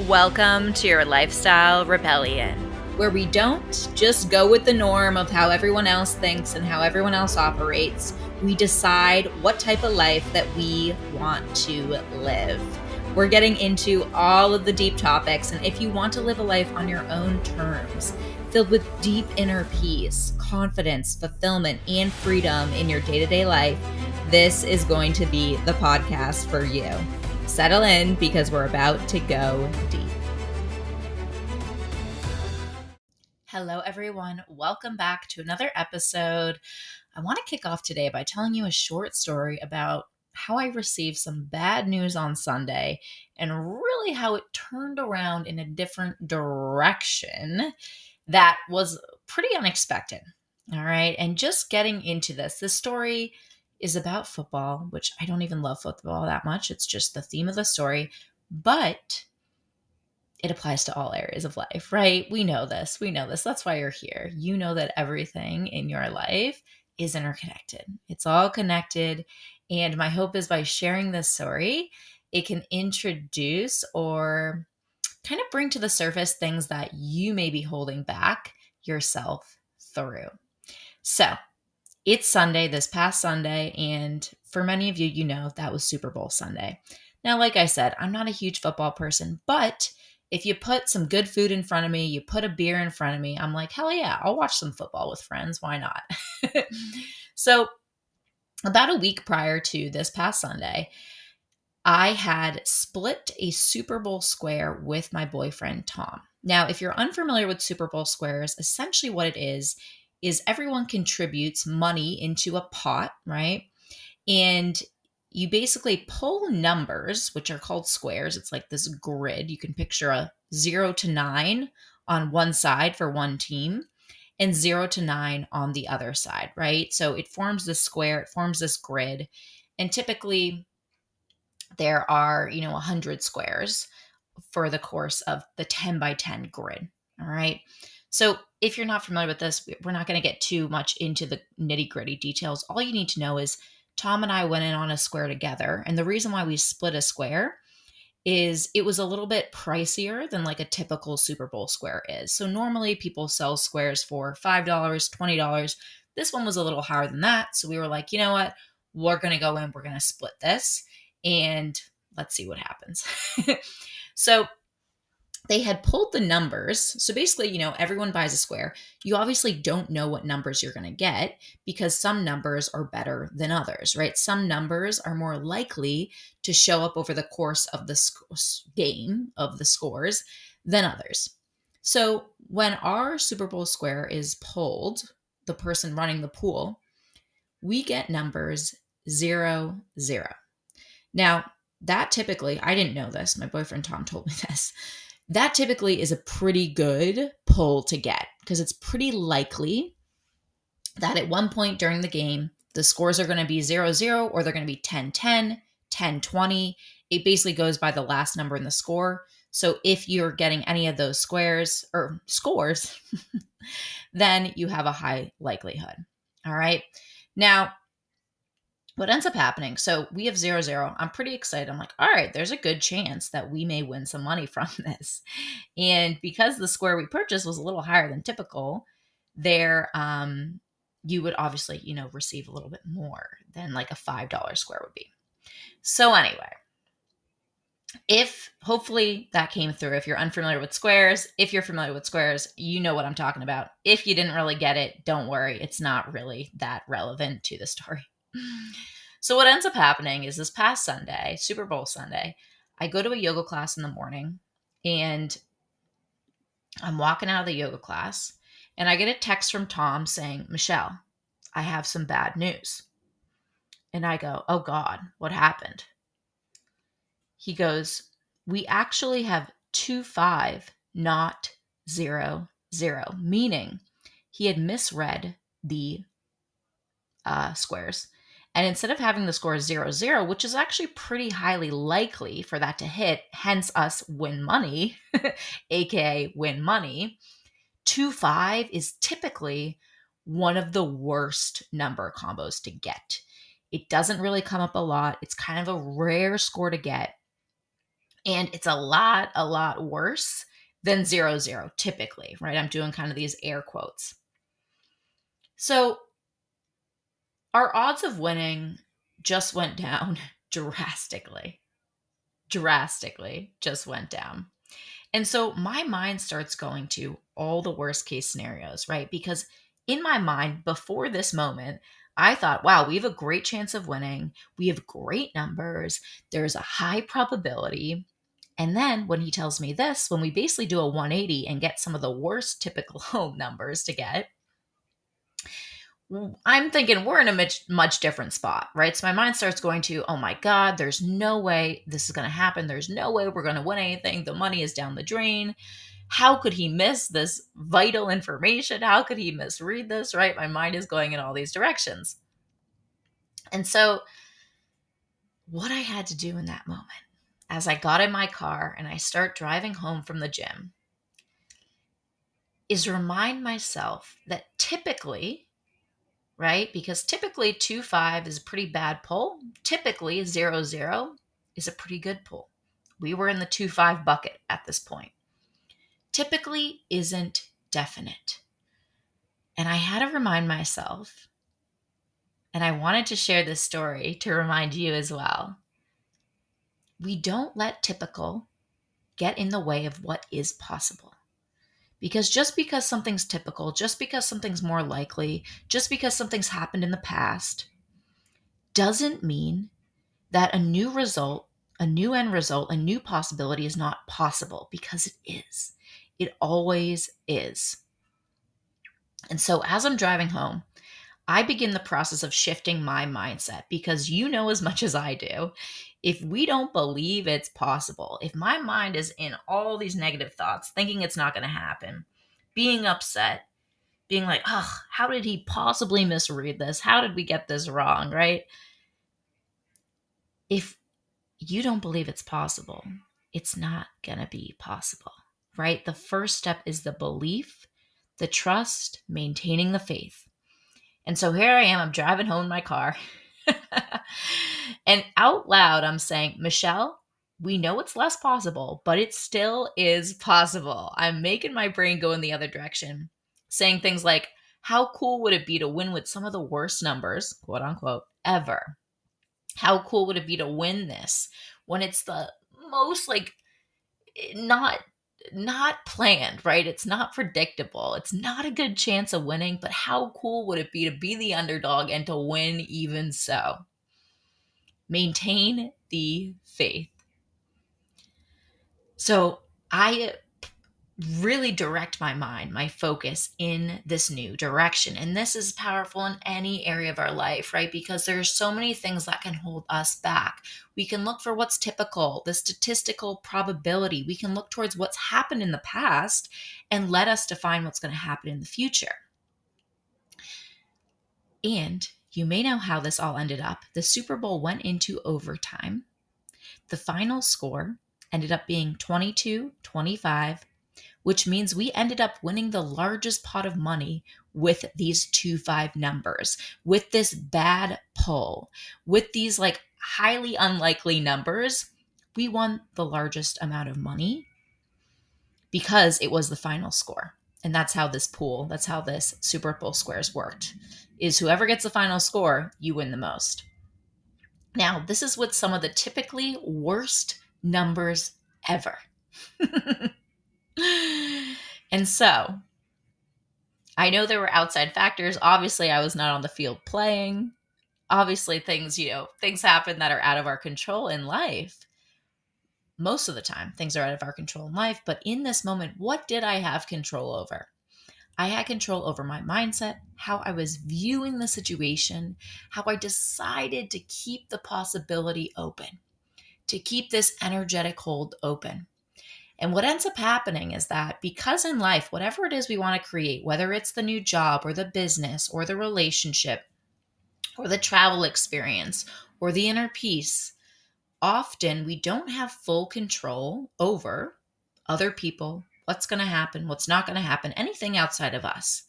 Welcome to your lifestyle rebellion, where we don't just go with the norm of how everyone else thinks and how everyone else operates. We decide what type of life that we want to live. We're getting into all of the deep topics, and if you want to live a life on your own terms, filled with deep inner peace, confidence, fulfillment, and freedom in your day to day life, this is going to be the podcast for you settle in because we're about to go deep. Hello, everyone. Welcome back to another episode. I want to kick off today by telling you a short story about how I received some bad news on Sunday and really how it turned around in a different direction that was pretty unexpected. All right. And just getting into this, this story is about football, which I don't even love football that much. It's just the theme of the story, but it applies to all areas of life, right? We know this. We know this. That's why you're here. You know that everything in your life is interconnected, it's all connected. And my hope is by sharing this story, it can introduce or kind of bring to the surface things that you may be holding back yourself through. So, it's Sunday, this past Sunday, and for many of you, you know that was Super Bowl Sunday. Now, like I said, I'm not a huge football person, but if you put some good food in front of me, you put a beer in front of me, I'm like, hell yeah, I'll watch some football with friends. Why not? so, about a week prior to this past Sunday, I had split a Super Bowl square with my boyfriend, Tom. Now, if you're unfamiliar with Super Bowl squares, essentially what it is is everyone contributes money into a pot, right? And you basically pull numbers, which are called squares. It's like this grid. You can picture a zero to nine on one side for one team and zero to nine on the other side, right? So it forms this square, it forms this grid. And typically, there are, you know, 100 squares for the course of the 10 by 10 grid. All right. So, if you're not familiar with this, we're not going to get too much into the nitty gritty details. All you need to know is Tom and I went in on a square together. And the reason why we split a square is it was a little bit pricier than like a typical Super Bowl square is. So, normally people sell squares for $5, $20. This one was a little higher than that. So, we were like, you know what? We're going to go in, we're going to split this, and let's see what happens. so, they had pulled the numbers. So basically, you know, everyone buys a square. You obviously don't know what numbers you're going to get because some numbers are better than others, right? Some numbers are more likely to show up over the course of the game of the scores than others. So when our Super Bowl square is pulled, the person running the pool, we get numbers zero, zero. Now, that typically, I didn't know this. My boyfriend Tom told me this that typically is a pretty good pull to get because it's pretty likely that at one point during the game, the scores are going to be 0 0 or they're going to be 10 10, 10 20. It basically goes by the last number in the score. So if you're getting any of those squares or scores, then you have a high likelihood. All right. Now, what ends up happening so we have zero zero. I'm pretty excited. I'm like all right there's a good chance that we may win some money from this. And because the square we purchased was a little higher than typical there um you would obviously you know receive a little bit more than like a five dollar square would be. So anyway if hopefully that came through. If you're unfamiliar with squares if you're familiar with squares you know what i'm talking about. If you didn't really get it don't worry. It's not really that relevant to the story so what ends up happening is this past Sunday, Super Bowl Sunday, I go to a yoga class in the morning and I'm walking out of the yoga class and I get a text from Tom saying, Michelle, I have some bad news. And I go, Oh God, what happened? He goes, We actually have two five, not zero zero, meaning he had misread the uh, squares. And instead of having the score 0 0, which is actually pretty highly likely for that to hit, hence us win money, aka win money, 2 5 is typically one of the worst number combos to get. It doesn't really come up a lot. It's kind of a rare score to get. And it's a lot, a lot worse than zero zero typically, right? I'm doing kind of these air quotes. So our odds of winning just went down drastically. Drastically just went down. And so my mind starts going to all the worst case scenarios, right? Because in my mind, before this moment, I thought, wow, we have a great chance of winning. We have great numbers. There's a high probability. And then when he tells me this, when we basically do a 180 and get some of the worst typical home numbers to get, I'm thinking we're in a much, much different spot, right? So my mind starts going to, oh my God, there's no way this is going to happen. There's no way we're going to win anything. The money is down the drain. How could he miss this vital information? How could he misread this, right? My mind is going in all these directions. And so, what I had to do in that moment as I got in my car and I start driving home from the gym is remind myself that typically, right? Because typically 2 5 is a pretty bad pull. Typically 0 0 is a pretty good pull. We were in the 2 5 bucket at this point. Typically isn't definite. And I had to remind myself, and I wanted to share this story to remind you as well we don't let typical get in the way of what is possible. Because just because something's typical, just because something's more likely, just because something's happened in the past, doesn't mean that a new result, a new end result, a new possibility is not possible because it is. It always is. And so as I'm driving home, I begin the process of shifting my mindset because you know as much as I do if we don't believe it's possible, if my mind is in all these negative thoughts, thinking it's not going to happen, being upset, being like, oh, how did he possibly misread this? How did we get this wrong? Right? If you don't believe it's possible, it's not going to be possible. Right? The first step is the belief, the trust, maintaining the faith. And so here I am, I'm driving home in my car. and out loud, I'm saying, Michelle, we know it's less possible, but it still is possible. I'm making my brain go in the other direction, saying things like, how cool would it be to win with some of the worst numbers, quote unquote, ever? How cool would it be to win this when it's the most like eh, not not planned, right? It's not predictable. It's not a good chance of winning, but how cool would it be to be the underdog and to win even so? Maintain the faith. So I really direct my mind, my focus in this new direction. And this is powerful in any area of our life, right? Because there's so many things that can hold us back. We can look for what's typical, the statistical probability. We can look towards what's happened in the past and let us define what's going to happen in the future. And you may know how this all ended up. The Super Bowl went into overtime. The final score ended up being 22 25 which means we ended up winning the largest pot of money with these two five numbers, with this bad pull, with these like highly unlikely numbers. We won the largest amount of money because it was the final score. And that's how this pool, that's how this Super Bowl squares worked. Is whoever gets the final score, you win the most. Now, this is with some of the typically worst numbers ever. and so I know there were outside factors. Obviously, I was not on the field playing. Obviously, things, you know, things happen that are out of our control in life. Most of the time, things are out of our control in life. But in this moment, what did I have control over? I had control over my mindset, how I was viewing the situation, how I decided to keep the possibility open, to keep this energetic hold open. And what ends up happening is that because in life, whatever it is we want to create, whether it's the new job or the business or the relationship or the travel experience or the inner peace, often we don't have full control over other people, what's going to happen, what's not going to happen, anything outside of us.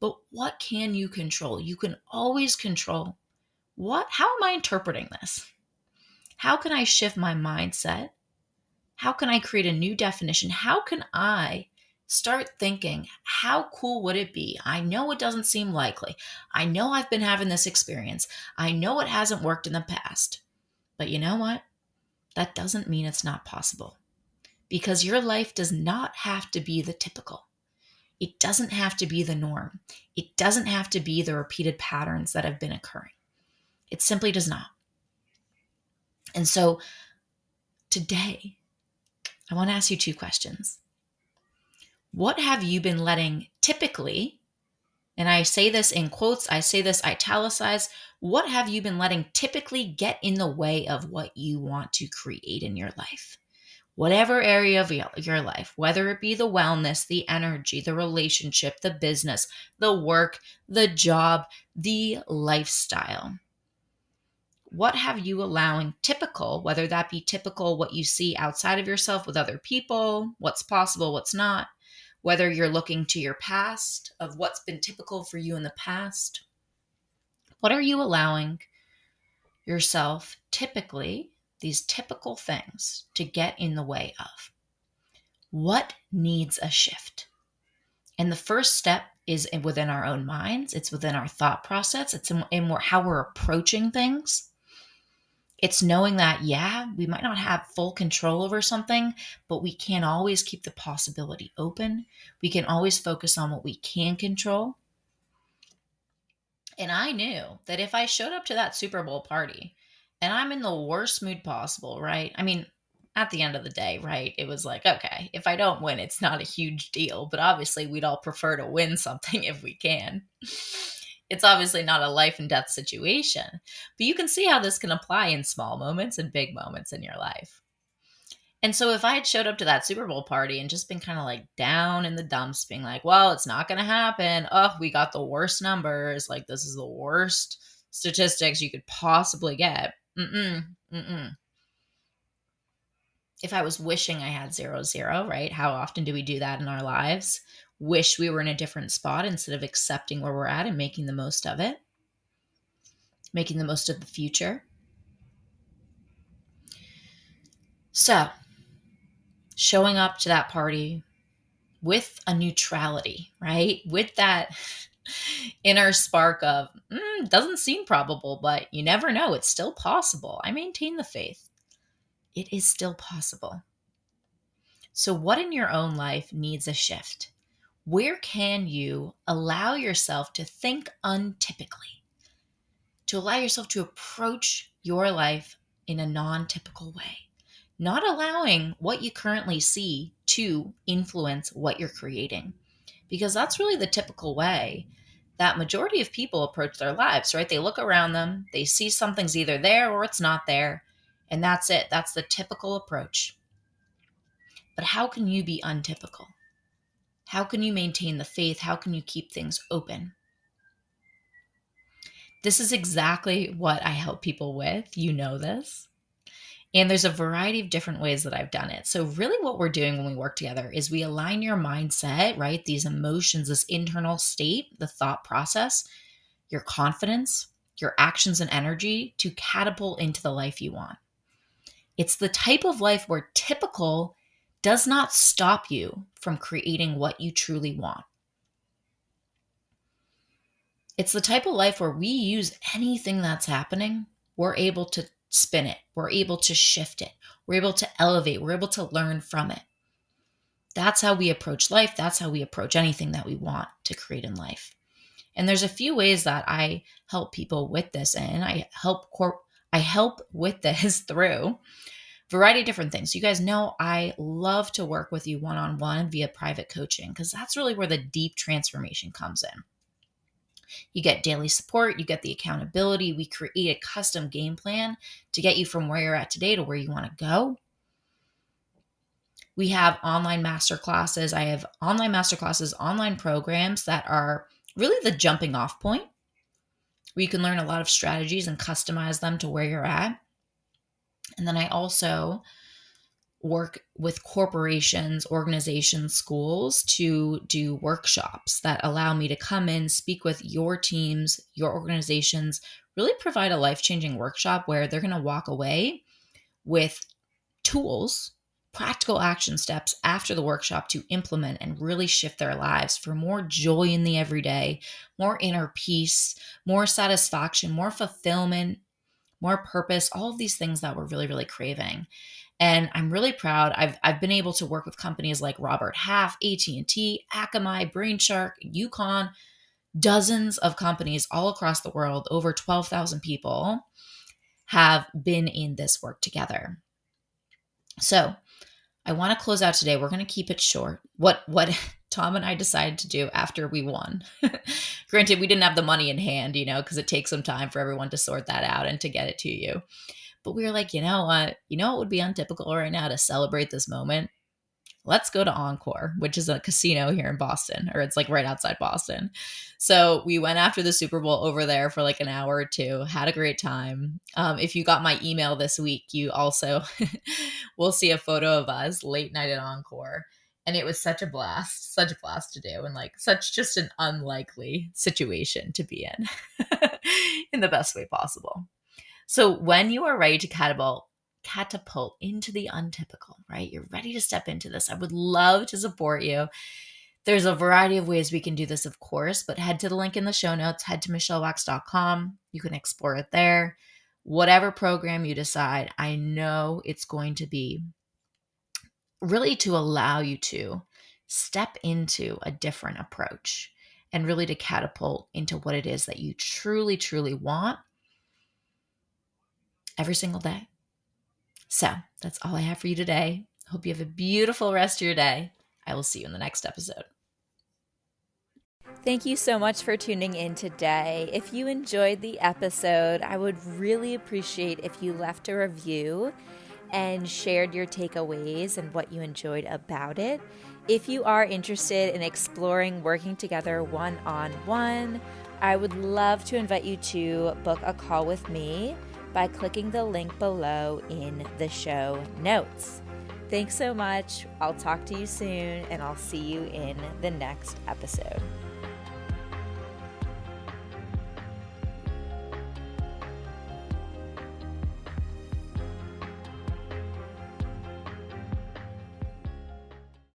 But what can you control? You can always control what how am I interpreting this? How can I shift my mindset How can I create a new definition? How can I start thinking, how cool would it be? I know it doesn't seem likely. I know I've been having this experience. I know it hasn't worked in the past. But you know what? That doesn't mean it's not possible. Because your life does not have to be the typical. It doesn't have to be the norm. It doesn't have to be the repeated patterns that have been occurring. It simply does not. And so today, I want to ask you two questions. What have you been letting typically, and I say this in quotes, I say this italicized, what have you been letting typically get in the way of what you want to create in your life? Whatever area of your life, whether it be the wellness, the energy, the relationship, the business, the work, the job, the lifestyle what have you allowing typical, whether that be typical what you see outside of yourself with other people, what's possible, what's not, whether you're looking to your past of what's been typical for you in the past. What are you allowing yourself typically, these typical things, to get in the way of? What needs a shift? And the first step is within our own minds, it's within our thought process, it's in, in how we're approaching things. It's knowing that, yeah, we might not have full control over something, but we can always keep the possibility open. We can always focus on what we can control. And I knew that if I showed up to that Super Bowl party and I'm in the worst mood possible, right? I mean, at the end of the day, right? It was like, okay, if I don't win, it's not a huge deal, but obviously we'd all prefer to win something if we can it's obviously not a life and death situation, but you can see how this can apply in small moments and big moments in your life. And so if I had showed up to that Super Bowl party and just been kind of like down in the dumps, being like, well, it's not going to happen. Oh, we got the worst numbers. Like, this is the worst statistics you could possibly get. Mm-mm, mm-mm. If I was wishing I had zero, zero, right? How often do we do that in our lives? Wish we were in a different spot instead of accepting where we're at and making the most of it, making the most of the future. So, showing up to that party with a neutrality, right? With that inner spark of, mm, doesn't seem probable, but you never know. It's still possible. I maintain the faith. It is still possible. So, what in your own life needs a shift? Where can you allow yourself to think untypically? To allow yourself to approach your life in a non typical way, not allowing what you currently see to influence what you're creating. Because that's really the typical way that majority of people approach their lives, right? They look around them, they see something's either there or it's not there, and that's it. That's the typical approach. But how can you be untypical? How can you maintain the faith? How can you keep things open? This is exactly what I help people with. You know this. And there's a variety of different ways that I've done it. So, really, what we're doing when we work together is we align your mindset, right? These emotions, this internal state, the thought process, your confidence, your actions and energy to catapult into the life you want. It's the type of life where typical does not stop you from creating what you truly want. It's the type of life where we use anything that's happening, we're able to spin it, we're able to shift it, we're able to elevate, we're able to learn from it. That's how we approach life. That's how we approach anything that we want to create in life. And there's a few ways that I help people with this, and I help corp I help with this through variety of different things. You guys know I love to work with you one on one via private coaching because that's really where the deep transformation comes in. You get daily support, you get the accountability. We create a custom game plan to get you from where you're at today to where you want to go. We have online master classes. I have online master classes, online programs that are really the jumping off point where you can learn a lot of strategies and customize them to where you're at. And then I also work with corporations, organizations, schools to do workshops that allow me to come in, speak with your teams, your organizations, really provide a life changing workshop where they're going to walk away with tools practical action steps after the workshop to implement and really shift their lives for more joy in the everyday, more inner peace, more satisfaction, more fulfillment, more purpose, all of these things that we're really, really craving. And I'm really proud. I've, I've been able to work with companies like Robert Half, AT&T, Akamai, Brainshark, UConn, dozens of companies all across the world, over 12,000 people have been in this work together. So, I want to close out today. We're going to keep it short. What what Tom and I decided to do after we won. Granted, we didn't have the money in hand, you know, because it takes some time for everyone to sort that out and to get it to you. But we were like, you know what? You know what would be untypical right now to celebrate this moment? let's go to Encore, which is a casino here in Boston, or it's like right outside Boston. So we went after the Super Bowl over there for like an hour or two, had a great time. Um, if you got my email this week, you also will see a photo of us late night at Encore. And it was such a blast, such a blast to do, and like such just an unlikely situation to be in, in the best way possible. So when you are ready to catapult catapult into the untypical, right? You're ready to step into this. I would love to support you. There's a variety of ways we can do this, of course, but head to the link in the show notes, head to michellewax.com. You can explore it there. Whatever program you decide, I know it's going to be really to allow you to step into a different approach and really to catapult into what it is that you truly, truly want every single day. So that's all I have for you today. Hope you have a beautiful rest of your day. I will see you in the next episode. Thank you so much for tuning in today. If you enjoyed the episode, I would really appreciate if you left a review and shared your takeaways and what you enjoyed about it. If you are interested in exploring working together one on one, I would love to invite you to book a call with me by clicking the link below in the show notes. Thanks so much. I'll talk to you soon, and I'll see you in the next episode.